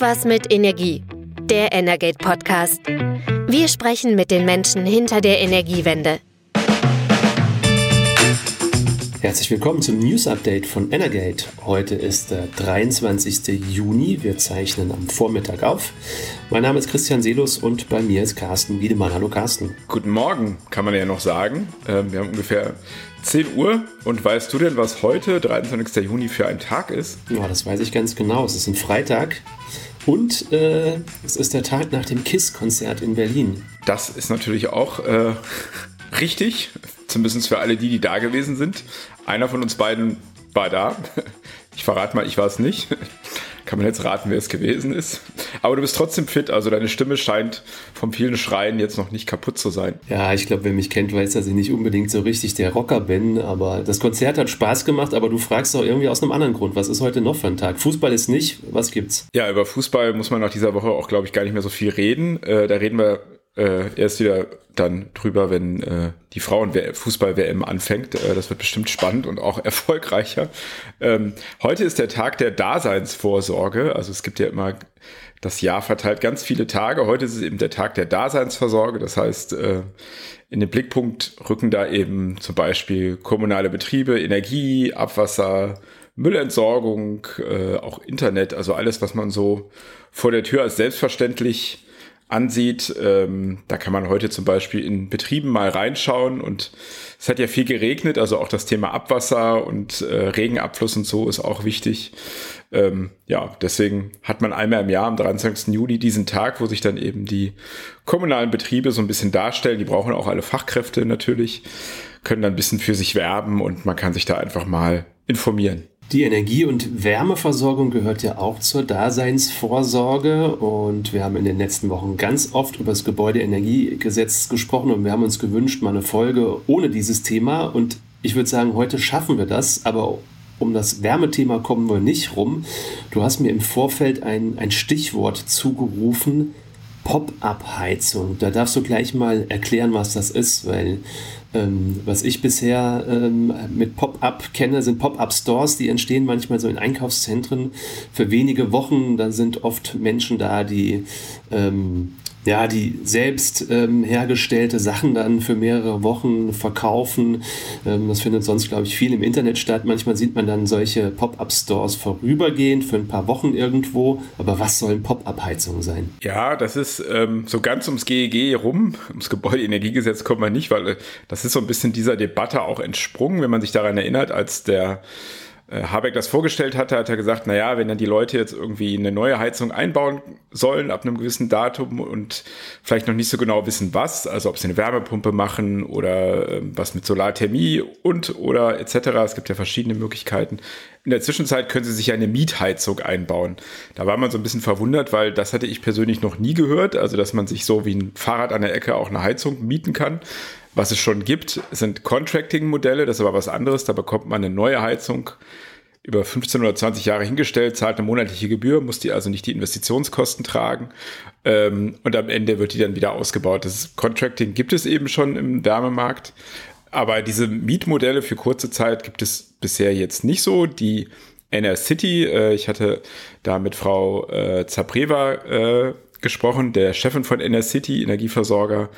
Irgendwas mit Energie. Der Energate Podcast. Wir sprechen mit den Menschen hinter der Energiewende. Herzlich willkommen zum News Update von Energate. Heute ist der 23. Juni. Wir zeichnen am Vormittag auf. Mein Name ist Christian Selus und bei mir ist Carsten Wiedemann. Hallo Carsten. Guten Morgen, kann man ja noch sagen. Ähm, wir haben ungefähr 10 Uhr. Und weißt du denn, was heute, 23. Juni, für ein Tag ist? Ja, das weiß ich ganz genau. Es ist ein Freitag. Und äh, es ist der Tag nach dem KISS-Konzert in Berlin. Das ist natürlich auch äh, richtig, zumindest für alle die, die da gewesen sind. Einer von uns beiden war da. Ich verrate mal, ich war es nicht. Kann man jetzt raten, wer es gewesen ist. Aber du bist trotzdem fit, also deine Stimme scheint vom vielen Schreien jetzt noch nicht kaputt zu sein. Ja, ich glaube, wer mich kennt, weiß, dass ich nicht unbedingt so richtig der Rocker bin. Aber das Konzert hat Spaß gemacht, aber du fragst doch irgendwie aus einem anderen Grund. Was ist heute noch für ein Tag? Fußball ist nicht. Was gibt's? Ja, über Fußball muss man nach dieser Woche auch, glaube ich, gar nicht mehr so viel reden. Äh, da reden wir äh, erst wieder dann drüber, wenn äh, die Frauen-Fußball-WM anfängt. Äh, das wird bestimmt spannend und auch erfolgreicher. Ähm, heute ist der Tag der Daseinsvorsorge. Also es gibt ja immer das Jahr verteilt ganz viele Tage. Heute ist es eben der Tag der Daseinsvorsorge. Das heißt, äh, in den Blickpunkt rücken da eben zum Beispiel kommunale Betriebe, Energie, Abwasser, Müllentsorgung, äh, auch Internet, also alles, was man so vor der Tür als selbstverständlich ansieht. Ähm, da kann man heute zum Beispiel in Betrieben mal reinschauen und es hat ja viel geregnet, also auch das Thema Abwasser und äh, Regenabfluss und so ist auch wichtig. Ähm, ja, deswegen hat man einmal im Jahr am 23. Juli diesen Tag, wo sich dann eben die kommunalen Betriebe so ein bisschen darstellen. Die brauchen auch alle Fachkräfte natürlich, können dann ein bisschen für sich werben und man kann sich da einfach mal informieren. Die Energie- und Wärmeversorgung gehört ja auch zur Daseinsvorsorge und wir haben in den letzten Wochen ganz oft über das Gebäudeenergiegesetz gesprochen und wir haben uns gewünscht, mal eine Folge ohne dieses Thema und ich würde sagen, heute schaffen wir das, aber um das Wärmethema kommen wir nicht rum. Du hast mir im Vorfeld ein, ein Stichwort zugerufen, Pop-up-Heizung. Da darfst du gleich mal erklären, was das ist, weil ähm, was ich bisher ähm, mit Pop-up kenne, sind Pop-up-Stores, die entstehen manchmal so in Einkaufszentren für wenige Wochen. Da sind oft Menschen da, die ähm, ja, die selbst ähm, hergestellte Sachen dann für mehrere Wochen verkaufen. Ähm, das findet sonst, glaube ich, viel im Internet statt. Manchmal sieht man dann solche Pop-up-Stores vorübergehend für ein paar Wochen irgendwo. Aber was sollen Pop-up-Heizungen sein? Ja, das ist ähm, so ganz ums GEG rum. Ums Gebäudeenergiegesetz kommt man nicht, weil äh, das ist so ein bisschen dieser Debatte auch entsprungen, wenn man sich daran erinnert, als der Habeck das vorgestellt hatte, hat er gesagt, naja, wenn dann die Leute jetzt irgendwie eine neue Heizung einbauen sollen ab einem gewissen Datum und vielleicht noch nicht so genau wissen, was, also ob sie eine Wärmepumpe machen oder äh, was mit Solarthermie und oder etc. Es gibt ja verschiedene Möglichkeiten. In der Zwischenzeit können sie sich eine Miethheizung einbauen. Da war man so ein bisschen verwundert, weil das hatte ich persönlich noch nie gehört, also dass man sich so wie ein Fahrrad an der Ecke auch eine Heizung mieten kann. Was es schon gibt, sind Contracting-Modelle, das ist aber was anderes. Da bekommt man eine neue Heizung über 15 oder 20 Jahre hingestellt, zahlt eine monatliche Gebühr, muss die also nicht die Investitionskosten tragen. Ähm, und am Ende wird die dann wieder ausgebaut. Das Contracting gibt es eben schon im Wärmemarkt. Aber diese Mietmodelle für kurze Zeit gibt es bisher jetzt nicht so. Die NR City, äh, ich hatte da mit Frau äh, Zapreva äh, gesprochen, der Chefin von NR City, Energieversorger,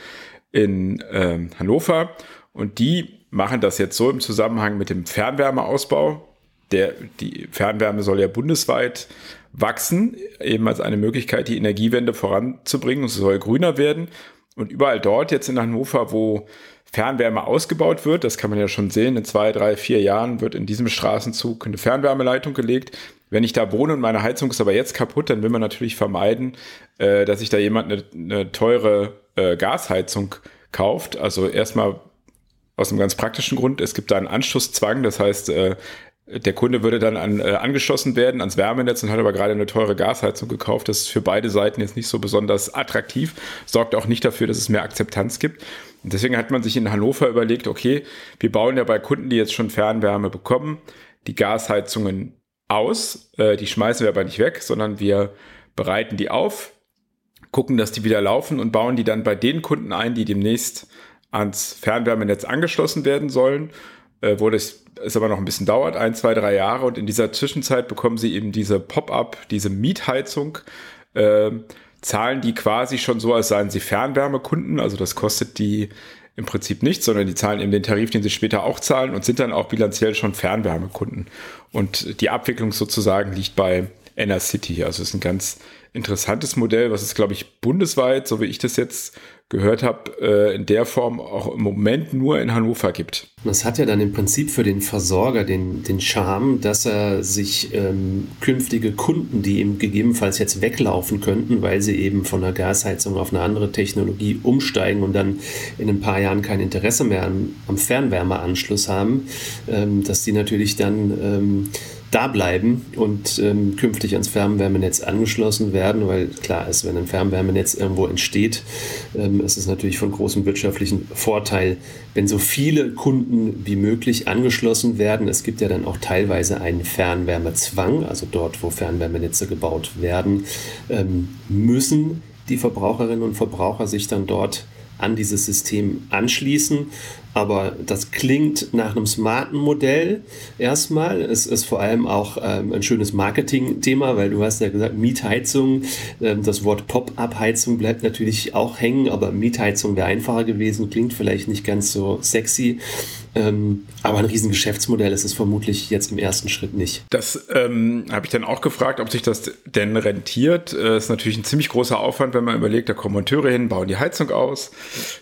in ähm, Hannover. Und die machen das jetzt so im Zusammenhang mit dem Fernwärmeausbau. Der, die Fernwärme soll ja bundesweit wachsen, eben als eine Möglichkeit, die Energiewende voranzubringen. Es soll grüner werden. Und überall dort jetzt in Hannover, wo Fernwärme ausgebaut wird, das kann man ja schon sehen, in zwei, drei, vier Jahren wird in diesem Straßenzug eine Fernwärmeleitung gelegt. Wenn ich da wohne und meine Heizung ist aber jetzt kaputt, dann will man natürlich vermeiden, äh, dass sich da jemand eine, eine teure äh, Gasheizung kauft. Also erstmal aus einem ganz praktischen Grund, es gibt da einen Anschlusszwang, das heißt, äh, der Kunde würde dann an, äh, angeschlossen werden ans Wärmenetz und hat aber gerade eine teure Gasheizung gekauft. Das ist für beide Seiten jetzt nicht so besonders attraktiv, sorgt auch nicht dafür, dass es mehr Akzeptanz gibt. Und deswegen hat man sich in Hannover überlegt, okay, wir bauen ja bei Kunden, die jetzt schon Fernwärme bekommen, die Gasheizungen aus. Äh, die schmeißen wir aber nicht weg, sondern wir bereiten die auf, gucken, dass die wieder laufen und bauen die dann bei den Kunden ein, die demnächst ans Fernwärmenetz angeschlossen werden sollen. äh, wo das es aber noch ein bisschen dauert, ein, zwei, drei Jahre. Und in dieser Zwischenzeit bekommen sie eben diese Pop-up, diese Miethheizung, äh, zahlen die quasi schon so, als seien sie Fernwärmekunden. Also das kostet die im Prinzip nichts, sondern die zahlen eben den Tarif, den sie später auch zahlen und sind dann auch bilanziell schon Fernwärmekunden. Und die Abwicklung sozusagen liegt bei City. Also es ist ein ganz interessantes Modell, was es, glaube ich, bundesweit, so wie ich das jetzt gehört habe, äh, in der Form auch im Moment nur in Hannover gibt. Das hat ja dann im Prinzip für den Versorger den, den Charme, dass er sich ähm, künftige Kunden, die ihm gegebenenfalls jetzt weglaufen könnten, weil sie eben von der Gasheizung auf eine andere Technologie umsteigen und dann in ein paar Jahren kein Interesse mehr am, am Fernwärmeanschluss haben, ähm, dass die natürlich dann ähm, da bleiben und ähm, künftig ans Fernwärmenetz angeschlossen werden, weil klar ist, wenn ein Fernwärmenetz irgendwo entsteht, ähm, ist es natürlich von großem wirtschaftlichen Vorteil, wenn so viele Kunden wie möglich angeschlossen werden. Es gibt ja dann auch teilweise einen Fernwärmezwang, also dort, wo Fernwärmenetze gebaut werden, ähm, müssen die Verbraucherinnen und Verbraucher sich dann dort an dieses System anschließen. Aber das klingt nach einem smarten Modell erstmal. Es ist vor allem auch ähm, ein schönes Marketing-Thema, weil du hast ja gesagt, Miethheizung. Ähm, das Wort Pop-up-Heizung bleibt natürlich auch hängen, aber Miethheizung wäre einfacher gewesen, klingt vielleicht nicht ganz so sexy. Ähm, aber ein Riesengeschäftsmodell ist es vermutlich jetzt im ersten Schritt nicht. Das ähm, habe ich dann auch gefragt, ob sich das denn rentiert. Äh, ist natürlich ein ziemlich großer Aufwand, wenn man überlegt, da kommen Monteure hin, bauen die Heizung aus,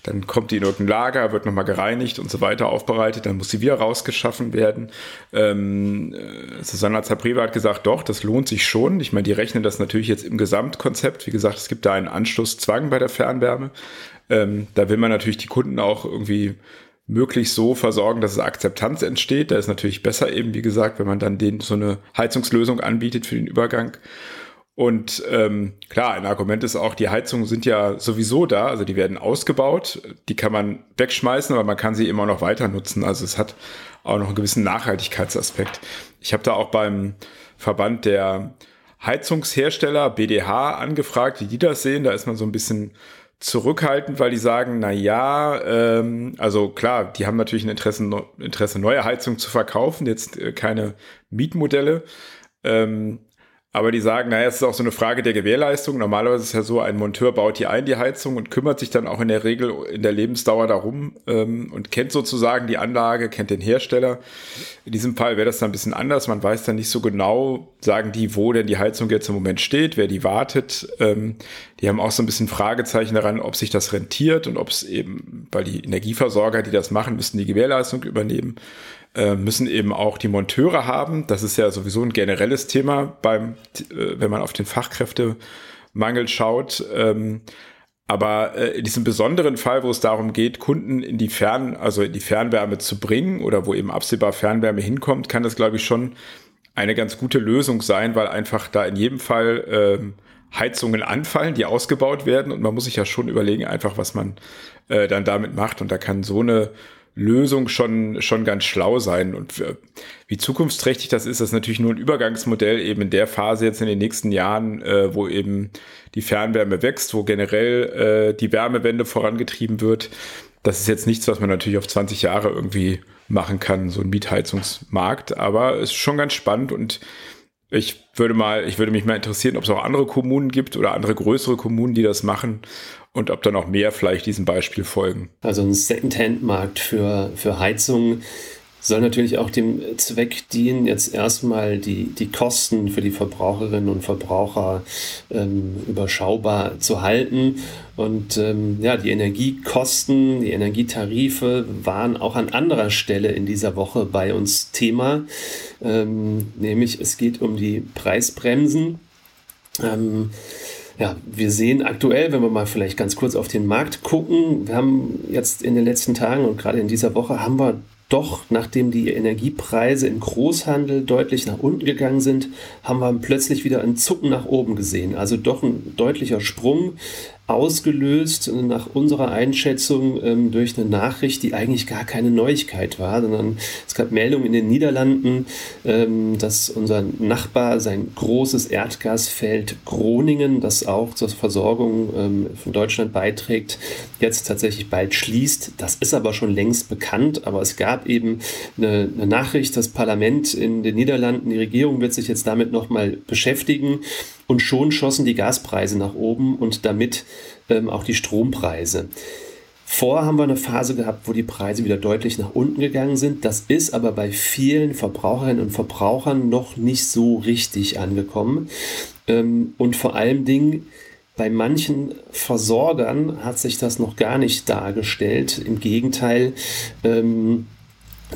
dann kommt die in irgendein Lager, wird nochmal gereinigt und so weiter aufbereitet, dann muss sie wieder rausgeschaffen werden. Ähm, äh, Susanna Zapreva hat gesagt, doch, das lohnt sich schon. Ich meine, die rechnen das natürlich jetzt im Gesamtkonzept. Wie gesagt, es gibt da einen Anschlusszwang bei der Fernwärme. Ähm, da will man natürlich die Kunden auch irgendwie möglichst so versorgen, dass es Akzeptanz entsteht. Da ist natürlich besser eben, wie gesagt, wenn man dann denen so eine Heizungslösung anbietet für den Übergang. Und ähm, klar, ein Argument ist auch, die Heizungen sind ja sowieso da, also die werden ausgebaut, die kann man wegschmeißen, aber man kann sie immer noch weiter nutzen. Also es hat auch noch einen gewissen Nachhaltigkeitsaspekt. Ich habe da auch beim Verband der Heizungshersteller BDH angefragt, wie die das sehen. Da ist man so ein bisschen zurückhaltend, weil die sagen, na ja, ähm, also klar, die haben natürlich ein Interesse, Interesse neue Heizungen zu verkaufen, jetzt äh, keine Mietmodelle. Ähm, aber die sagen, naja, es ist auch so eine Frage der Gewährleistung. Normalerweise ist es ja so, ein Monteur baut die ein, die Heizung, und kümmert sich dann auch in der Regel in der Lebensdauer darum ähm, und kennt sozusagen die Anlage, kennt den Hersteller. In diesem Fall wäre das dann ein bisschen anders. Man weiß dann nicht so genau, sagen die, wo denn die Heizung jetzt im Moment steht, wer die wartet. Ähm, die haben auch so ein bisschen Fragezeichen daran, ob sich das rentiert und ob es eben, weil die Energieversorger, die das machen, müssen die Gewährleistung übernehmen. Äh, müssen eben auch die Monteure haben. Das ist ja sowieso ein generelles Thema beim, äh, wenn man auf den Fachkräftemangel schaut. Ähm, aber äh, in diesem besonderen Fall, wo es darum geht, Kunden in die Fern, also in die Fernwärme zu bringen oder wo eben absehbar Fernwärme hinkommt, kann das, glaube ich, schon eine ganz gute Lösung sein, weil einfach da in jedem Fall ähm, Heizungen anfallen, die ausgebaut werden und man muss sich ja schon überlegen, einfach was man dann damit macht. Und da kann so eine Lösung schon, schon ganz schlau sein. Und wie zukunftsträchtig das ist, das ist natürlich nur ein Übergangsmodell eben in der Phase jetzt in den nächsten Jahren, äh, wo eben die Fernwärme wächst, wo generell äh, die Wärmewende vorangetrieben wird. Das ist jetzt nichts, was man natürlich auf 20 Jahre irgendwie machen kann, so ein Mietheizungsmarkt. Aber es ist schon ganz spannend und ich würde mal, ich würde mich mal interessieren, ob es auch andere Kommunen gibt oder andere größere Kommunen, die das machen und ob da noch mehr vielleicht diesem Beispiel folgen. Also ein Secondhand-Markt für, für Heizungen soll natürlich auch dem Zweck dienen, jetzt erstmal die, die Kosten für die Verbraucherinnen und Verbraucher ähm, überschaubar zu halten. Und ähm, ja, die Energiekosten, die Energietarife waren auch an anderer Stelle in dieser Woche bei uns Thema. Ähm, nämlich es geht um die Preisbremsen. Ähm, ja, wir sehen aktuell, wenn wir mal vielleicht ganz kurz auf den Markt gucken, wir haben jetzt in den letzten Tagen und gerade in dieser Woche haben wir doch, nachdem die Energiepreise im Großhandel deutlich nach unten gegangen sind, haben wir plötzlich wieder einen Zucken nach oben gesehen. Also doch ein deutlicher Sprung ausgelöst nach unserer Einschätzung ähm, durch eine Nachricht, die eigentlich gar keine Neuigkeit war, sondern es gab Meldungen in den Niederlanden, ähm, dass unser Nachbar sein großes Erdgasfeld Groningen, das auch zur Versorgung ähm, von Deutschland beiträgt, jetzt tatsächlich bald schließt. Das ist aber schon längst bekannt, aber es gab eben eine, eine Nachricht, das Parlament in den Niederlanden, die Regierung wird sich jetzt damit nochmal beschäftigen und schon schossen die Gaspreise nach oben und damit ähm, auch die Strompreise. Vorher haben wir eine Phase gehabt, wo die Preise wieder deutlich nach unten gegangen sind. Das ist aber bei vielen Verbraucherinnen und Verbrauchern noch nicht so richtig angekommen. Ähm, und vor allen Dingen bei manchen Versorgern hat sich das noch gar nicht dargestellt. Im Gegenteil, ähm,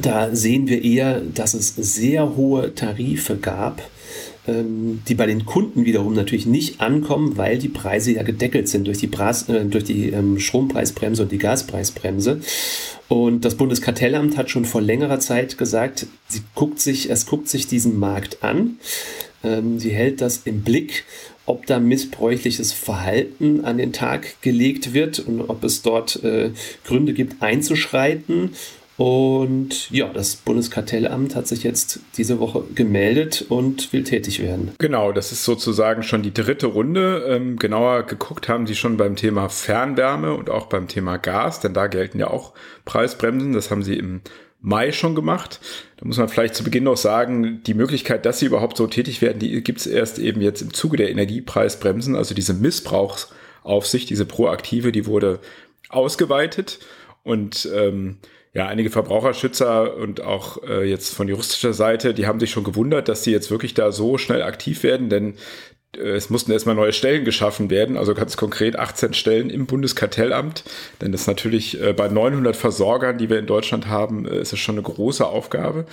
da sehen wir eher, dass es sehr hohe Tarife gab die bei den Kunden wiederum natürlich nicht ankommen, weil die Preise ja gedeckelt sind durch die, Bras, äh, durch die ähm, Strompreisbremse und die Gaspreisbremse. Und das Bundeskartellamt hat schon vor längerer Zeit gesagt, sie guckt sich, es guckt sich diesen Markt an. Ähm, sie hält das im Blick ob da missbräuchliches Verhalten an den Tag gelegt wird und ob es dort äh, Gründe gibt, einzuschreiten und ja, das Bundeskartellamt hat sich jetzt diese Woche gemeldet und will tätig werden. Genau, das ist sozusagen schon die dritte Runde. Ähm, genauer geguckt haben sie schon beim Thema Fernwärme und auch beim Thema Gas, denn da gelten ja auch Preisbremsen. Das haben sie im Mai schon gemacht. Da muss man vielleicht zu Beginn noch sagen, die Möglichkeit, dass sie überhaupt so tätig werden, die gibt es erst eben jetzt im Zuge der Energiepreisbremsen. Also diese Missbrauchsaufsicht, diese proaktive, die wurde ausgeweitet. Und ähm, ja, einige Verbraucherschützer und auch äh, jetzt von juristischer Seite, die haben sich schon gewundert, dass sie jetzt wirklich da so schnell aktiv werden, denn äh, es mussten erstmal neue Stellen geschaffen werden, also ganz konkret 18 Stellen im Bundeskartellamt, denn das ist natürlich äh, bei 900 Versorgern, die wir in Deutschland haben, äh, ist es schon eine große Aufgabe.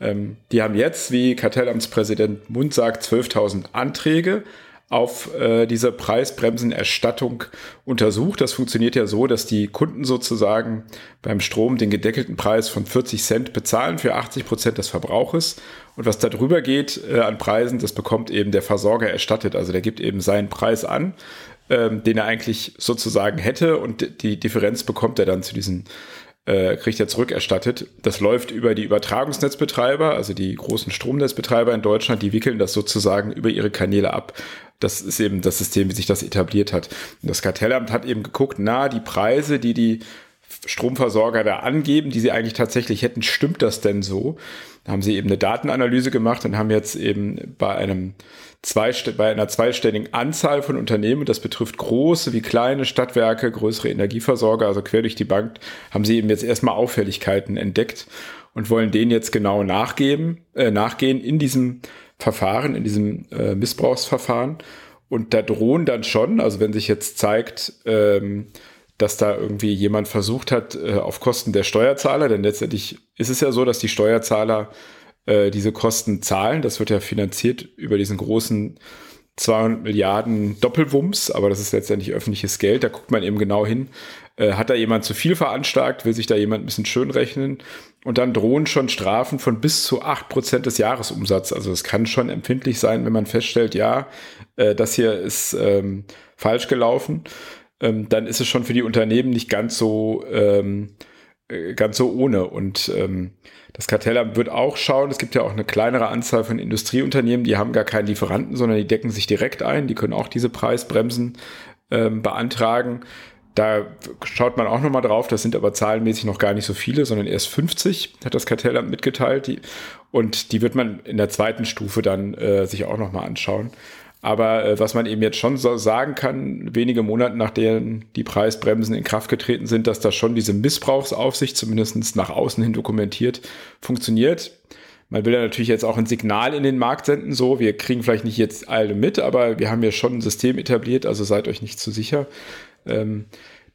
Ähm, die haben jetzt, wie Kartellamtspräsident Mund sagt, 12.000 Anträge auf äh, diese Preisbremsenerstattung untersucht. Das funktioniert ja so, dass die Kunden sozusagen beim Strom den gedeckelten Preis von 40 Cent bezahlen für 80 Prozent des Verbrauches. Und was da drüber geht äh, an Preisen, das bekommt eben der Versorger erstattet. Also der gibt eben seinen Preis an, ähm, den er eigentlich sozusagen hätte und die Differenz bekommt er dann zu diesen äh, kriegt er zurückerstattet. Das läuft über die Übertragungsnetzbetreiber, also die großen Stromnetzbetreiber in Deutschland, die wickeln das sozusagen über ihre Kanäle ab. Das ist eben das System, wie sich das etabliert hat. Und das Kartellamt hat eben geguckt, na, die Preise, die die Stromversorger da angeben, die sie eigentlich tatsächlich hätten, stimmt das denn so? Da haben sie eben eine Datenanalyse gemacht und haben jetzt eben bei einem zwei, bei einer zweistelligen Anzahl von Unternehmen, das betrifft große wie kleine Stadtwerke, größere Energieversorger, also quer durch die Bank, haben sie eben jetzt erstmal Auffälligkeiten entdeckt und wollen denen jetzt genau nachgeben, äh, nachgehen in diesem Verfahren, in diesem äh, Missbrauchsverfahren. Und da drohen dann schon, also wenn sich jetzt zeigt, ähm, dass da irgendwie jemand versucht hat, äh, auf Kosten der Steuerzahler, denn letztendlich ist es ja so, dass die Steuerzahler äh, diese Kosten zahlen. Das wird ja finanziert über diesen großen 200 Milliarden Doppelwumms, aber das ist letztendlich öffentliches Geld. Da guckt man eben genau hin. Äh, hat da jemand zu viel veranschlagt? Will sich da jemand ein bisschen schön rechnen? Und dann drohen schon Strafen von bis zu 8% des Jahresumsatzes. Also es kann schon empfindlich sein, wenn man feststellt, ja, äh, das hier ist ähm, falsch gelaufen. Ähm, dann ist es schon für die Unternehmen nicht ganz so, ähm, äh, ganz so ohne. Und ähm, das Kartellamt wird auch schauen, es gibt ja auch eine kleinere Anzahl von Industrieunternehmen, die haben gar keinen Lieferanten, sondern die decken sich direkt ein, die können auch diese Preisbremsen ähm, beantragen. Da schaut man auch nochmal drauf, das sind aber zahlenmäßig noch gar nicht so viele, sondern erst 50, hat das Kartellamt mitgeteilt. Die, und die wird man in der zweiten Stufe dann äh, sich auch nochmal anschauen. Aber äh, was man eben jetzt schon so sagen kann, wenige Monate nachdem die Preisbremsen in Kraft getreten sind, dass da schon diese Missbrauchsaufsicht zumindest nach außen hin dokumentiert funktioniert. Man will ja natürlich jetzt auch ein Signal in den Markt senden, so, wir kriegen vielleicht nicht jetzt alle mit, aber wir haben ja schon ein System etabliert, also seid euch nicht zu sicher. Ähm,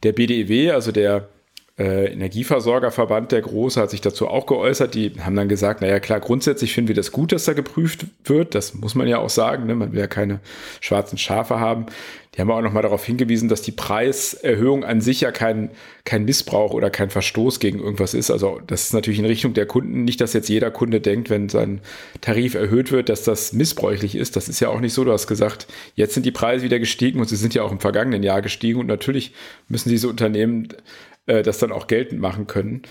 der BDEW, also der äh, Energieversorgerverband, der Große, hat sich dazu auch geäußert. Die haben dann gesagt, naja klar, grundsätzlich finden wir das gut, dass da geprüft wird. Das muss man ja auch sagen. Ne? Man will ja keine schwarzen Schafe haben. Die haben auch nochmal darauf hingewiesen, dass die Preiserhöhung an sich ja kein, kein Missbrauch oder kein Verstoß gegen irgendwas ist. Also das ist natürlich in Richtung der Kunden. Nicht, dass jetzt jeder Kunde denkt, wenn sein Tarif erhöht wird, dass das missbräuchlich ist. Das ist ja auch nicht so. Du hast gesagt, jetzt sind die Preise wieder gestiegen und sie sind ja auch im vergangenen Jahr gestiegen. Und natürlich müssen diese Unternehmen äh, das dann auch geltend machen können.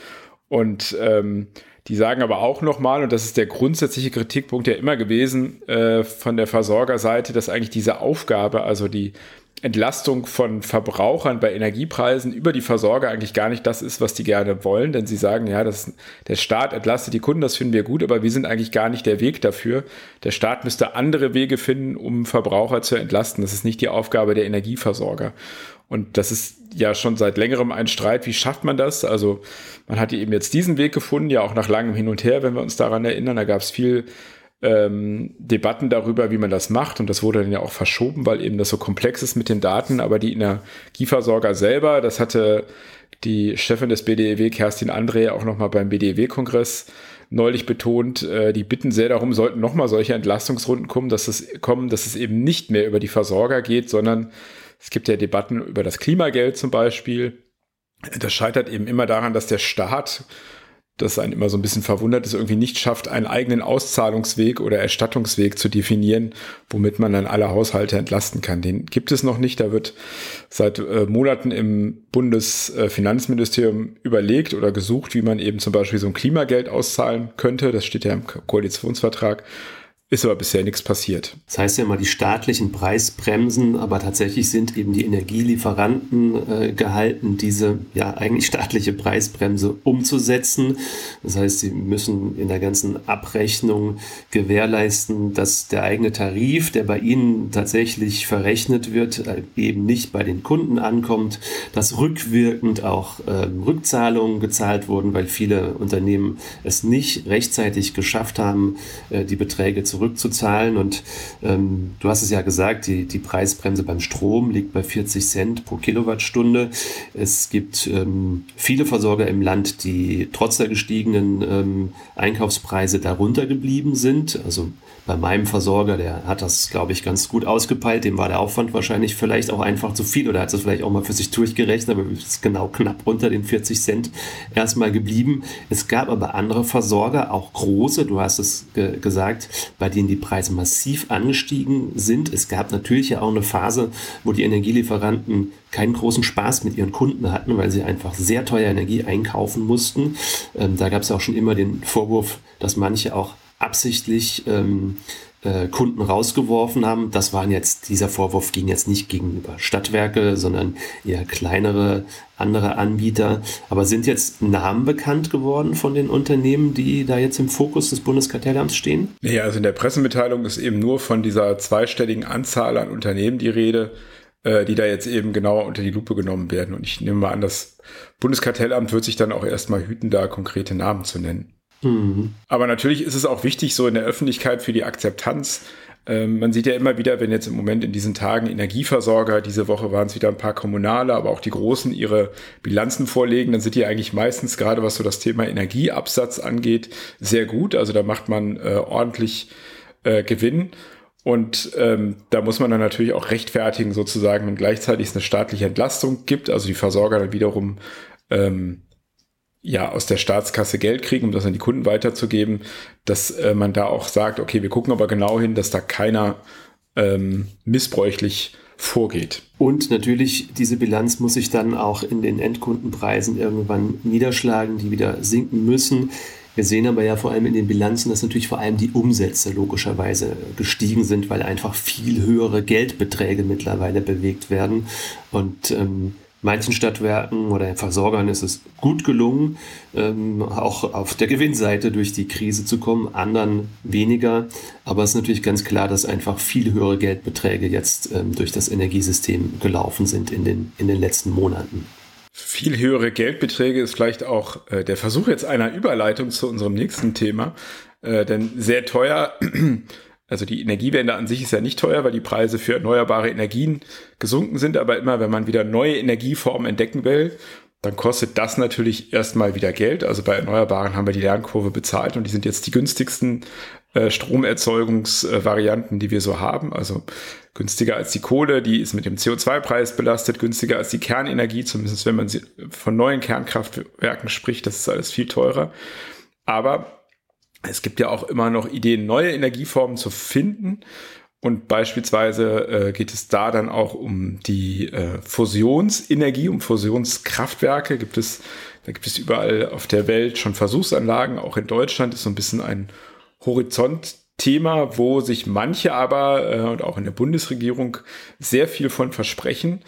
Und ähm, die sagen aber auch nochmal, und das ist der grundsätzliche Kritikpunkt ja immer gewesen äh, von der Versorgerseite, dass eigentlich diese Aufgabe, also die Entlastung von Verbrauchern bei Energiepreisen über die Versorger eigentlich gar nicht das ist, was die gerne wollen, denn sie sagen, ja, das, der Staat entlastet die Kunden, das finden wir gut, aber wir sind eigentlich gar nicht der Weg dafür. Der Staat müsste andere Wege finden, um Verbraucher zu entlasten. Das ist nicht die Aufgabe der Energieversorger. Und das ist ja schon seit längerem ein Streit. Wie schafft man das? Also man hat eben jetzt diesen Weg gefunden, ja auch nach langem Hin und Her, wenn wir uns daran erinnern. Da gab es viel ähm, Debatten darüber, wie man das macht. Und das wurde dann ja auch verschoben, weil eben das so komplex ist mit den Daten. Aber die Energieversorger selber, das hatte die Chefin des BDEW, Kerstin André, auch nochmal beim BDEW-Kongress neulich betont, äh, die bitten sehr darum, sollten nochmal solche Entlastungsrunden kommen, dass es kommen, dass es eben nicht mehr über die Versorger geht, sondern es gibt ja Debatten über das Klimageld zum Beispiel. Das scheitert eben immer daran, dass der Staat, das einen immer so ein bisschen verwundert ist, irgendwie nicht schafft, einen eigenen Auszahlungsweg oder Erstattungsweg zu definieren, womit man dann alle Haushalte entlasten kann. Den gibt es noch nicht. Da wird seit äh, Monaten im Bundesfinanzministerium überlegt oder gesucht, wie man eben zum Beispiel so ein Klimageld auszahlen könnte. Das steht ja im Koalitionsvertrag. Ist aber bisher nichts passiert. Das heißt ja immer die staatlichen Preisbremsen, aber tatsächlich sind eben die Energielieferanten äh, gehalten, diese ja eigentlich staatliche Preisbremse umzusetzen. Das heißt, sie müssen in der ganzen Abrechnung gewährleisten, dass der eigene Tarif, der bei ihnen tatsächlich verrechnet wird, äh, eben nicht bei den Kunden ankommt, dass rückwirkend auch äh, Rückzahlungen gezahlt wurden, weil viele Unternehmen es nicht rechtzeitig geschafft haben, äh, die Beträge zu zurückzuzahlen. Und ähm, du hast es ja gesagt, die, die Preisbremse beim Strom liegt bei 40 Cent pro Kilowattstunde. Es gibt ähm, viele Versorger im Land, die trotz der gestiegenen ähm, Einkaufspreise darunter geblieben sind. Also bei meinem Versorger, der hat das, glaube ich, ganz gut ausgepeilt. Dem war der Aufwand wahrscheinlich vielleicht auch einfach zu viel oder hat es vielleicht auch mal für sich durchgerechnet, aber ist genau knapp unter den 40 Cent erstmal geblieben. Es gab aber andere Versorger, auch große, du hast es ge gesagt, bei denen die Preise massiv angestiegen sind. Es gab natürlich ja auch eine Phase, wo die Energielieferanten keinen großen Spaß mit ihren Kunden hatten, weil sie einfach sehr teuer Energie einkaufen mussten. Ähm, da gab es auch schon immer den Vorwurf, dass manche auch absichtlich ähm, äh, Kunden rausgeworfen haben. Das waren jetzt, dieser Vorwurf ging jetzt nicht gegenüber Stadtwerke, sondern eher kleinere andere Anbieter. Aber sind jetzt Namen bekannt geworden von den Unternehmen, die da jetzt im Fokus des Bundeskartellamts stehen? Nee, also in der Pressemitteilung ist eben nur von dieser zweistelligen Anzahl an Unternehmen die Rede, äh, die da jetzt eben genauer unter die Lupe genommen werden. Und ich nehme mal an, das Bundeskartellamt wird sich dann auch erstmal hüten, da konkrete Namen zu nennen. Mhm. Aber natürlich ist es auch wichtig, so in der Öffentlichkeit für die Akzeptanz. Ähm, man sieht ja immer wieder, wenn jetzt im Moment in diesen Tagen Energieversorger, diese Woche waren es wieder ein paar kommunale, aber auch die großen ihre Bilanzen vorlegen, dann sind die eigentlich meistens, gerade was so das Thema Energieabsatz angeht, sehr gut. Also da macht man äh, ordentlich äh, Gewinn. Und ähm, da muss man dann natürlich auch rechtfertigen, sozusagen, wenn gleichzeitig es eine staatliche Entlastung gibt, also die Versorger dann wiederum ähm, ja aus der Staatskasse Geld kriegen, um das an die Kunden weiterzugeben, dass äh, man da auch sagt, okay, wir gucken aber genau hin, dass da keiner ähm, missbräuchlich vorgeht. Und natürlich, diese Bilanz muss sich dann auch in den Endkundenpreisen irgendwann niederschlagen, die wieder sinken müssen. Wir sehen aber ja vor allem in den Bilanzen, dass natürlich vor allem die Umsätze logischerweise gestiegen sind, weil einfach viel höhere Geldbeträge mittlerweile bewegt werden. Und ähm, manchen Stadtwerken oder Versorgern ist es gut gelungen, ähm, auch auf der Gewinnseite durch die Krise zu kommen, anderen weniger. Aber es ist natürlich ganz klar, dass einfach viel höhere Geldbeträge jetzt ähm, durch das Energiesystem gelaufen sind in den, in den letzten Monaten. Viel höhere Geldbeträge ist vielleicht auch äh, der Versuch jetzt einer Überleitung zu unserem nächsten Thema. Äh, denn sehr teuer also die Energiewende an sich ist ja nicht teuer, weil die Preise für erneuerbare Energien gesunken sind, aber immer wenn man wieder neue Energieformen entdecken will, dann kostet das natürlich erstmal wieder Geld. Also bei Erneuerbaren haben wir die Lernkurve bezahlt und die sind jetzt die günstigsten äh, Stromerzeugungsvarianten, die wir so haben. Also günstiger als die Kohle, die ist mit dem CO2-Preis belastet, günstiger als die Kernenergie, zumindest wenn man von neuen Kernkraftwerken spricht, das ist alles viel teurer. Aber es gibt ja auch immer noch Ideen, neue Energieformen zu finden. Und beispielsweise äh, geht es da dann auch um die äh, Fusionsenergie, um Fusionskraftwerke. Gibt es, da gibt es überall auf der Welt schon Versuchsanlagen. Auch in Deutschland ist so ein bisschen ein Horizontthema, wo sich manche aber äh, und auch in der Bundesregierung sehr viel von versprechen.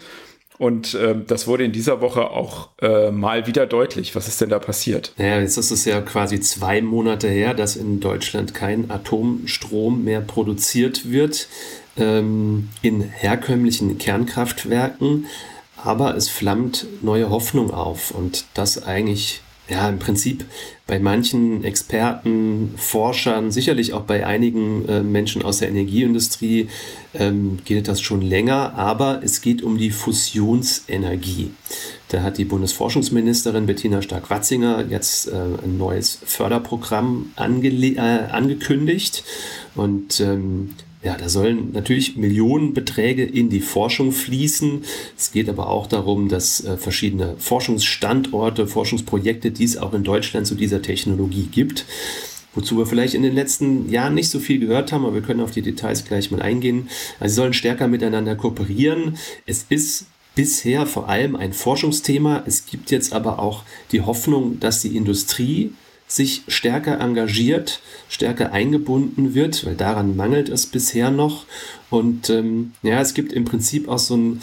Und äh, das wurde in dieser Woche auch äh, mal wieder deutlich. Was ist denn da passiert? Naja, jetzt ist es ja quasi zwei Monate her, dass in Deutschland kein Atomstrom mehr produziert wird ähm, in herkömmlichen Kernkraftwerken. Aber es flammt neue Hoffnung auf und das eigentlich ja, im Prinzip bei manchen Experten, Forschern, sicherlich auch bei einigen äh, Menschen aus der Energieindustrie ähm, geht das schon länger, aber es geht um die Fusionsenergie. Da hat die Bundesforschungsministerin Bettina Stark-Watzinger jetzt äh, ein neues Förderprogramm äh, angekündigt und ähm, ja, da sollen natürlich Millionenbeträge in die Forschung fließen. Es geht aber auch darum, dass äh, verschiedene Forschungsstandorte, Forschungsprojekte, die es auch in Deutschland zu dieser Technologie gibt, wozu wir vielleicht in den letzten Jahren nicht so viel gehört haben, aber wir können auf die Details gleich mal eingehen. Also sie sollen stärker miteinander kooperieren. Es ist bisher vor allem ein Forschungsthema. Es gibt jetzt aber auch die Hoffnung, dass die Industrie sich stärker engagiert, stärker eingebunden wird, weil daran mangelt es bisher noch. Und ähm, ja, es gibt im Prinzip auch so ein,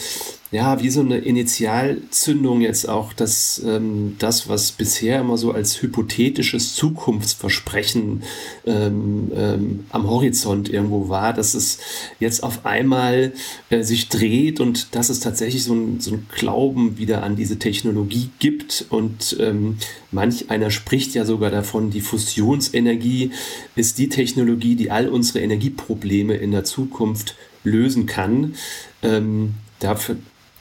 ja, wie so eine Initialzündung jetzt auch, dass ähm, das, was bisher immer so als hypothetisches Zukunftsversprechen ähm, ähm, am Horizont irgendwo war, dass es jetzt auf einmal äh, sich dreht und dass es tatsächlich so ein, so ein Glauben wieder an diese Technologie gibt. Und ähm, manch einer spricht ja sogar davon, die Fusionsenergie ist die Technologie, die all unsere Energieprobleme in der Zukunft lösen kann. Ähm, dafür,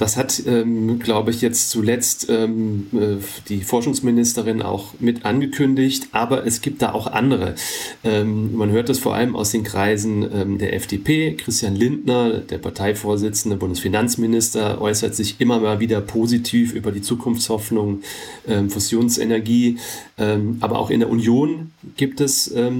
das hat, ähm, glaube ich, jetzt zuletzt ähm, äh, die Forschungsministerin auch mit angekündigt, aber es gibt da auch andere. Ähm, man hört das vor allem aus den Kreisen ähm, der FDP. Christian Lindner, der Parteivorsitzende, Bundesfinanzminister, äußert sich immer mal wieder positiv über die Zukunftshoffnung ähm, Fusionsenergie. Ähm, aber auch in der Union gibt es äh,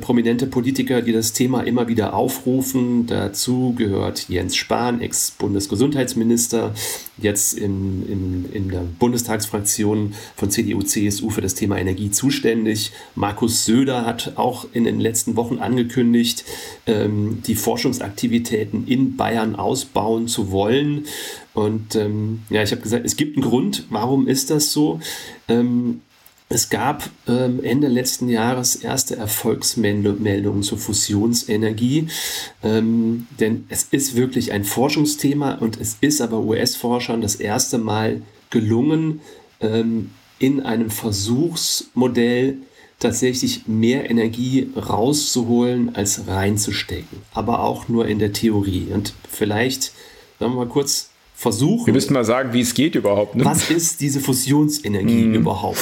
prominente Politiker, die das Thema immer wieder aufrufen. Dazu gehört Jens Spahn, Ex-Bundesgesundheitsminister. Minister, jetzt in, in, in der Bundestagsfraktion von CDU, CSU für das Thema Energie zuständig. Markus Söder hat auch in den letzten Wochen angekündigt, ähm, die Forschungsaktivitäten in Bayern ausbauen zu wollen. Und ähm, ja, ich habe gesagt, es gibt einen Grund, warum ist das so? Ähm, es gab ähm, Ende letzten Jahres erste Erfolgsmeldungen zur Fusionsenergie, ähm, denn es ist wirklich ein Forschungsthema und es ist aber US-Forschern das erste Mal gelungen, ähm, in einem Versuchsmodell tatsächlich mehr Energie rauszuholen als reinzustecken, aber auch nur in der Theorie. Und vielleicht, sagen wir mal kurz, versuchen. Wir müssen mal sagen, wie es geht überhaupt. Ne? Was ist diese Fusionsenergie mm. überhaupt?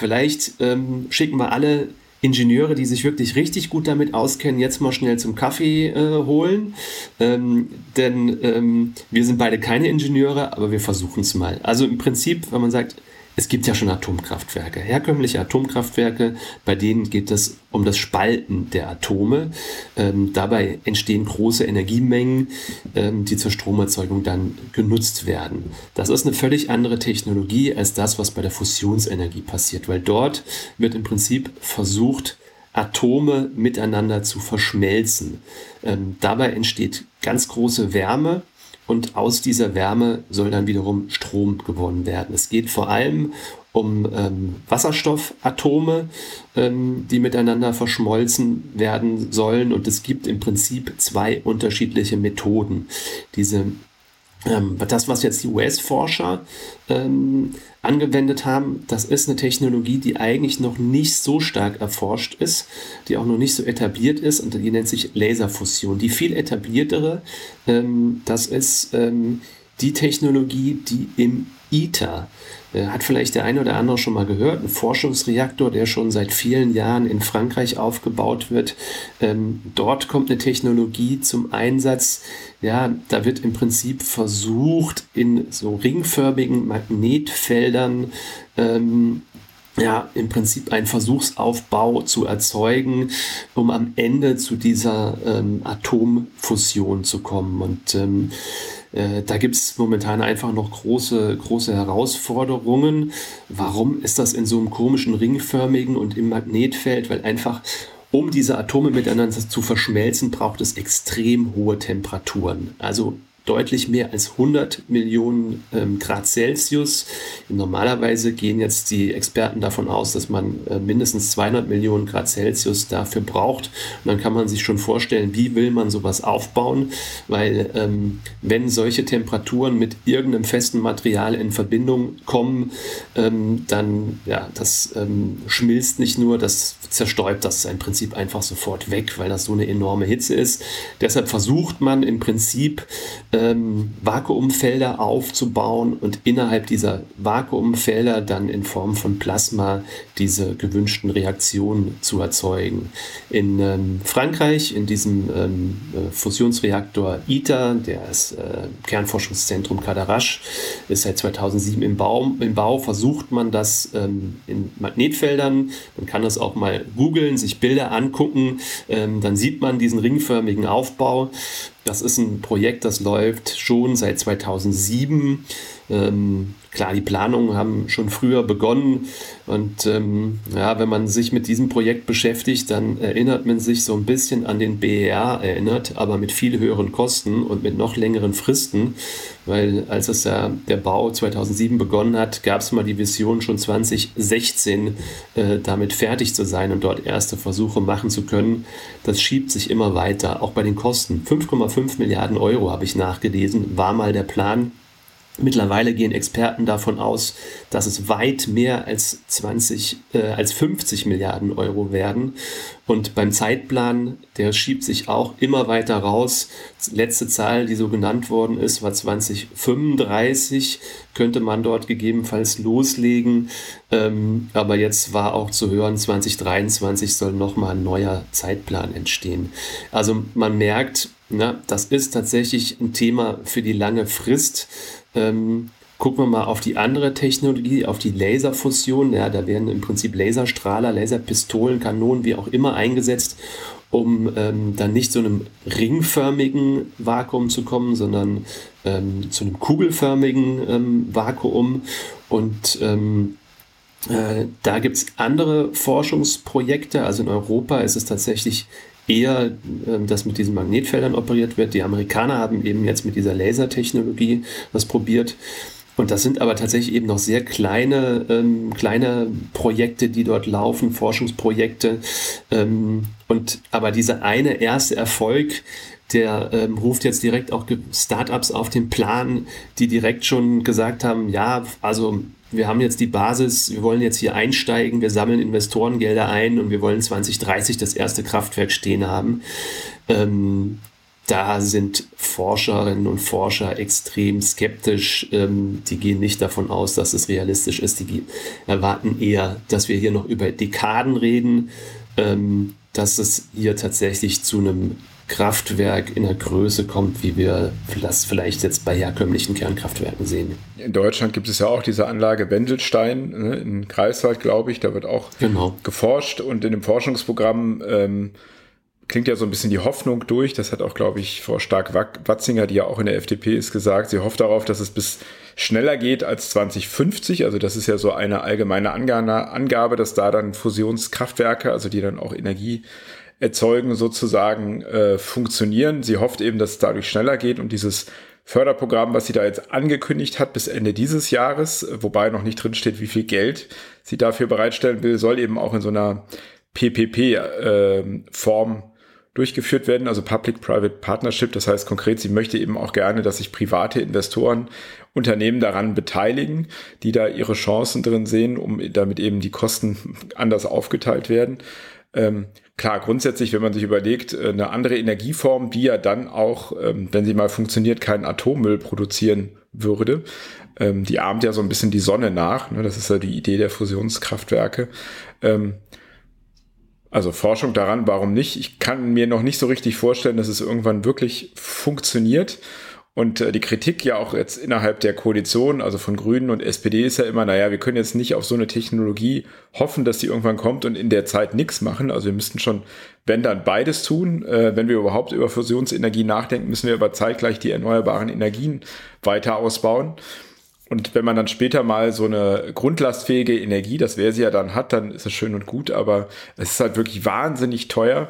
Vielleicht ähm, schicken wir alle Ingenieure, die sich wirklich richtig gut damit auskennen, jetzt mal schnell zum Kaffee äh, holen. Ähm, denn ähm, wir sind beide keine Ingenieure, aber wir versuchen es mal. Also im Prinzip, wenn man sagt, es gibt ja schon Atomkraftwerke, herkömmliche Atomkraftwerke, bei denen geht es um das Spalten der Atome. Ähm, dabei entstehen große Energiemengen, ähm, die zur Stromerzeugung dann genutzt werden. Das ist eine völlig andere Technologie als das, was bei der Fusionsenergie passiert, weil dort wird im Prinzip versucht, Atome miteinander zu verschmelzen. Ähm, dabei entsteht ganz große Wärme und aus dieser Wärme soll dann wiederum Strom gewonnen werden. Es geht vor allem um ähm, Wasserstoffatome, ähm, die miteinander verschmolzen werden sollen. Und es gibt im Prinzip zwei unterschiedliche Methoden. Diese ähm, das, was jetzt die US-Forscher ähm, angewendet haben, das ist eine Technologie, die eigentlich noch nicht so stark erforscht ist, die auch noch nicht so etabliert ist und die nennt sich Laserfusion. Die viel etabliertere, ähm, das ist ähm, die Technologie, die im ITER. Äh, hat vielleicht der eine oder andere schon mal gehört, ein Forschungsreaktor, der schon seit vielen Jahren in Frankreich aufgebaut wird. Ähm, dort kommt eine Technologie zum Einsatz. Ja, da wird im Prinzip versucht, in so ringförmigen Magnetfeldern ähm, ja, im Prinzip einen Versuchsaufbau zu erzeugen, um am Ende zu dieser ähm, Atomfusion zu kommen. Und ähm, äh, da gibt es momentan einfach noch große, große Herausforderungen. Warum ist das in so einem komischen ringförmigen und im Magnetfeld? Weil einfach um diese Atome miteinander zu verschmelzen, braucht es extrem hohe Temperaturen. Also deutlich mehr als 100 Millionen ähm, Grad Celsius. Normalerweise gehen jetzt die Experten davon aus, dass man äh, mindestens 200 Millionen Grad Celsius dafür braucht. Und dann kann man sich schon vorstellen, wie will man sowas aufbauen, weil ähm, wenn solche Temperaturen mit irgendeinem festen Material in Verbindung kommen, ähm, dann ja, das ähm, schmilzt nicht nur, das zerstäubt das im Prinzip einfach sofort weg, weil das so eine enorme Hitze ist. Deshalb versucht man im Prinzip ähm, Vakuumfelder aufzubauen und innerhalb dieser Vakuumfelder dann in Form von Plasma diese gewünschten Reaktionen zu erzeugen. In ähm, Frankreich, in diesem ähm, äh, Fusionsreaktor ITER, der ist äh, Kernforschungszentrum Cadarache, ist seit 2007 im Bau, im Bau versucht man das ähm, in Magnetfeldern. Man kann das auch mal googeln, sich Bilder angucken, ähm, dann sieht man diesen ringförmigen Aufbau. Das ist ein Projekt, das läuft schon seit 2007. Ähm, klar, die Planungen haben schon früher begonnen. Und ähm, ja, wenn man sich mit diesem Projekt beschäftigt, dann erinnert man sich so ein bisschen an den BER erinnert, aber mit viel höheren Kosten und mit noch längeren Fristen. Weil als es ja der Bau 2007 begonnen hat, gab es mal die Vision, schon 2016 äh, damit fertig zu sein und dort erste Versuche machen zu können. Das schiebt sich immer weiter, auch bei den Kosten. 5,5 Milliarden Euro habe ich nachgelesen, war mal der Plan Mittlerweile gehen Experten davon aus, dass es weit mehr als 20, äh, als 50 Milliarden Euro werden. Und beim Zeitplan, der schiebt sich auch immer weiter raus. Letzte Zahl, die so genannt worden ist, war 2035. Könnte man dort gegebenenfalls loslegen. Ähm, aber jetzt war auch zu hören, 2023 soll nochmal ein neuer Zeitplan entstehen. Also man merkt, na, das ist tatsächlich ein Thema für die lange Frist. Ähm, gucken wir mal auf die andere Technologie, auf die Laserfusion. Ja, da werden im Prinzip Laserstrahler, Laserpistolen, Kanonen, wie auch immer eingesetzt, um ähm, dann nicht zu einem ringförmigen Vakuum zu kommen, sondern ähm, zu einem kugelförmigen ähm, Vakuum. Und ähm, äh, da gibt es andere Forschungsprojekte. Also in Europa ist es tatsächlich eher, ähm, dass mit diesen Magnetfeldern operiert wird. Die Amerikaner haben eben jetzt mit dieser Lasertechnologie was probiert. Und das sind aber tatsächlich eben noch sehr kleine, ähm, kleine Projekte, die dort laufen, Forschungsprojekte. Ähm, und aber dieser eine erste Erfolg, der ähm, ruft jetzt direkt auch Startups auf den Plan, die direkt schon gesagt haben, ja, also wir haben jetzt die Basis, wir wollen jetzt hier einsteigen, wir sammeln Investorengelder ein und wir wollen 2030 das erste Kraftwerk stehen haben. Ähm, da sind Forscherinnen und Forscher extrem skeptisch. Ähm, die gehen nicht davon aus, dass es realistisch ist. Die erwarten eher, dass wir hier noch über Dekaden reden, ähm, dass es hier tatsächlich zu einem Kraftwerk in der Größe kommt, wie wir das vielleicht jetzt bei herkömmlichen Kernkraftwerken sehen. In Deutschland gibt es ja auch diese Anlage Wendelstein ne, in Greifswald, glaube ich. Da wird auch genau. geforscht und in dem Forschungsprogramm ähm, klingt ja so ein bisschen die Hoffnung durch. Das hat auch, glaube ich, Frau Stark-Watzinger, die ja auch in der FDP ist, gesagt. Sie hofft darauf, dass es bis schneller geht als 2050. Also das ist ja so eine allgemeine Angabe, dass da dann Fusionskraftwerke, also die dann auch Energie erzeugen, sozusagen äh, funktionieren. Sie hofft eben, dass es dadurch schneller geht und dieses Förderprogramm, was sie da jetzt angekündigt hat bis Ende dieses Jahres, wobei noch nicht drin steht, wie viel Geld sie dafür bereitstellen will, soll eben auch in so einer PPP-Form äh, durchgeführt werden, also Public-Private Partnership. Das heißt konkret, sie möchte eben auch gerne, dass sich private Investoren, Unternehmen daran beteiligen, die da ihre Chancen drin sehen, um damit eben die Kosten anders aufgeteilt werden. Ähm, klar, grundsätzlich, wenn man sich überlegt, äh, eine andere Energieform, die ja dann auch, ähm, wenn sie mal funktioniert, keinen Atommüll produzieren würde, ähm, die ahmt ja so ein bisschen die Sonne nach. Ne? Das ist ja die Idee der Fusionskraftwerke. Ähm, also Forschung daran, warum nicht? Ich kann mir noch nicht so richtig vorstellen, dass es irgendwann wirklich funktioniert. Und äh, die Kritik ja auch jetzt innerhalb der Koalition, also von Grünen und SPD, ist ja immer, naja, wir können jetzt nicht auf so eine Technologie hoffen, dass die irgendwann kommt und in der Zeit nichts machen. Also wir müssten schon, wenn dann beides tun. Äh, wenn wir überhaupt über Fusionsenergie nachdenken, müssen wir aber zeitgleich die erneuerbaren Energien weiter ausbauen. Und wenn man dann später mal so eine grundlastfähige Energie, das wäre sie ja dann hat, dann ist es schön und gut, aber es ist halt wirklich wahnsinnig teuer.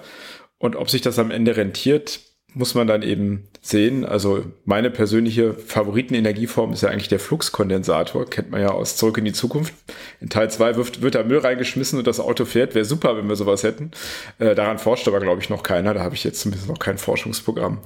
Und ob sich das am Ende rentiert, muss man dann eben sehen. Also meine persönliche Favoritenenergieform ist ja eigentlich der Fluxkondensator. Kennt man ja aus Zurück in die Zukunft. In Teil 2 wird, wird da Müll reingeschmissen und das Auto fährt. Wäre super, wenn wir sowas hätten. Äh, daran forscht aber, glaube ich, noch keiner. Da habe ich jetzt zumindest noch kein Forschungsprogramm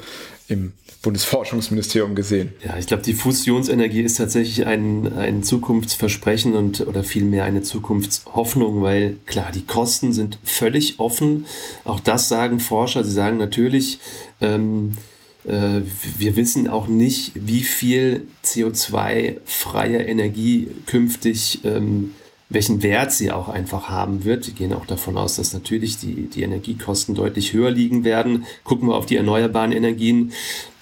im Bundesforschungsministerium gesehen. Ja, ich glaube, die Fusionsenergie ist tatsächlich ein, ein Zukunftsversprechen und oder vielmehr eine Zukunftshoffnung, weil klar, die Kosten sind völlig offen. Auch das sagen Forscher. Sie sagen natürlich, ähm, äh, wir wissen auch nicht, wie viel CO2-freie Energie künftig ähm, welchen Wert sie auch einfach haben wird. Wir gehen auch davon aus, dass natürlich die, die Energiekosten deutlich höher liegen werden. Gucken wir auf die erneuerbaren Energien,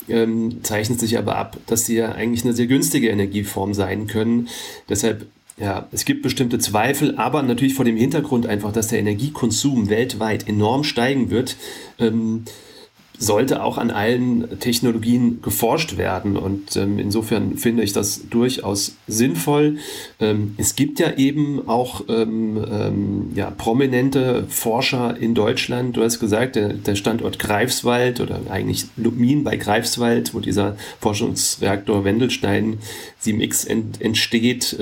ähm, zeichnet sich aber ab, dass sie ja eigentlich eine sehr günstige Energieform sein können. Deshalb ja, es gibt bestimmte Zweifel, aber natürlich vor dem Hintergrund einfach, dass der Energiekonsum weltweit enorm steigen wird, ähm, sollte auch an allen Technologien geforscht werden. Und ähm, insofern finde ich das durchaus sinnvoll. Ähm, es gibt ja eben auch ähm, ähm ja, prominente Forscher in Deutschland. Du hast gesagt, der, der Standort Greifswald oder eigentlich Lumin bei Greifswald, wo dieser Forschungsreaktor Wendelstein 7X ent, entsteht,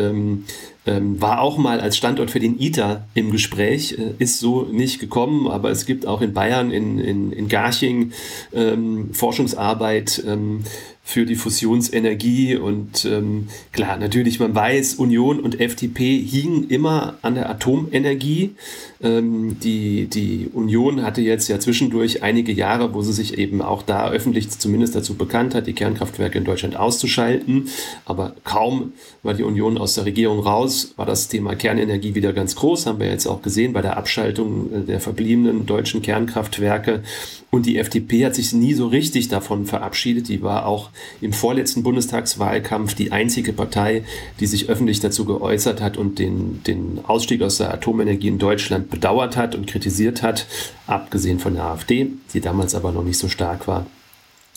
ähm, war auch mal als Standort für den ITER im Gespräch, äh, ist so nicht gekommen, aber es gibt auch in Bayern, in, in, in Garching ähm, Forschungsarbeit ähm, für die Fusionsenergie. Und ähm, klar, natürlich, man weiß, Union und FDP hingen immer an der Atomenergie. Ähm, die, die Union hatte jetzt ja zwischendurch einige Jahre, wo sie sich eben auch da öffentlich zumindest dazu bekannt hat, die Kernkraftwerke in Deutschland auszuschalten. Aber kaum war die Union aus der Regierung raus, war das Thema Kernenergie wieder ganz groß. Haben wir jetzt auch gesehen bei der Abschaltung äh, der verbliebenen deutschen Kernkraftwerke. Und die FDP hat sich nie so richtig davon verabschiedet. Die war auch im vorletzten Bundestagswahlkampf die einzige Partei, die sich öffentlich dazu geäußert hat und den, den Ausstieg aus der Atomenergie in Deutschland bedauert hat und kritisiert hat, abgesehen von der AfD, die damals aber noch nicht so stark war.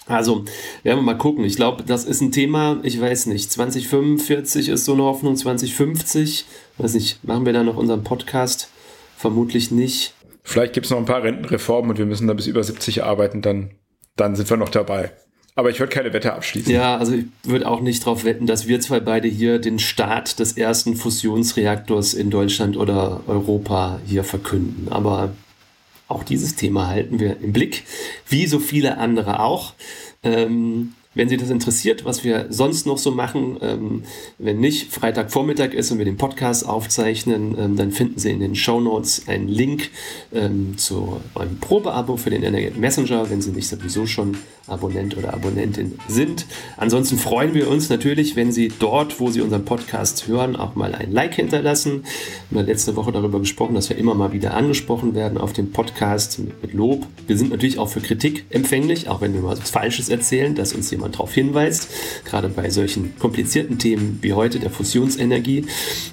Also, werden wir mal gucken. Ich glaube, das ist ein Thema, ich weiß nicht, 2045 ist so eine Hoffnung, 2050, weiß nicht, machen wir da noch unseren Podcast? Vermutlich nicht. Vielleicht gibt es noch ein paar Rentenreformen und wir müssen da bis über 70 arbeiten, dann, dann sind wir noch dabei. Aber ich würde keine Wette abschließen. Ja, also ich würde auch nicht darauf wetten, dass wir zwei beide hier den Start des ersten Fusionsreaktors in Deutschland oder Europa hier verkünden. Aber auch dieses Thema halten wir im Blick, wie so viele andere auch. Ähm, wenn Sie das interessiert, was wir sonst noch so machen, ähm, wenn nicht Freitagvormittag ist und wir den Podcast aufzeichnen, ähm, dann finden Sie in den Show Notes einen Link ähm, zu einem Probeabo für den Energet Messenger, wenn Sie nicht sowieso schon Abonnent oder Abonnentin sind. Ansonsten freuen wir uns natürlich, wenn Sie dort, wo Sie unseren Podcast hören, auch mal ein Like hinterlassen. Wir haben letzte Woche darüber gesprochen, dass wir immer mal wieder angesprochen werden auf dem Podcast mit Lob. Wir sind natürlich auch für Kritik empfänglich, auch wenn wir mal was Falsches erzählen, dass uns jemand darauf hinweist. Gerade bei solchen komplizierten Themen wie heute der Fusionsenergie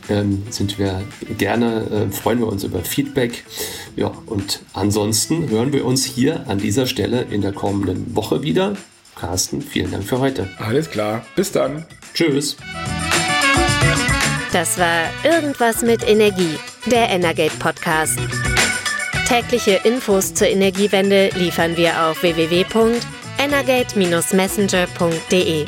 ähm, sind wir gerne, äh, freuen wir uns über Feedback. Ja, und ansonsten hören wir uns hier an dieser Stelle in der kommenden Woche wieder. Carsten, vielen Dank für heute. Alles klar, bis dann. Tschüss. Das war Irgendwas mit Energie, der Energate Podcast. Tägliche Infos zur Energiewende liefern wir auf www.energate-messenger.de.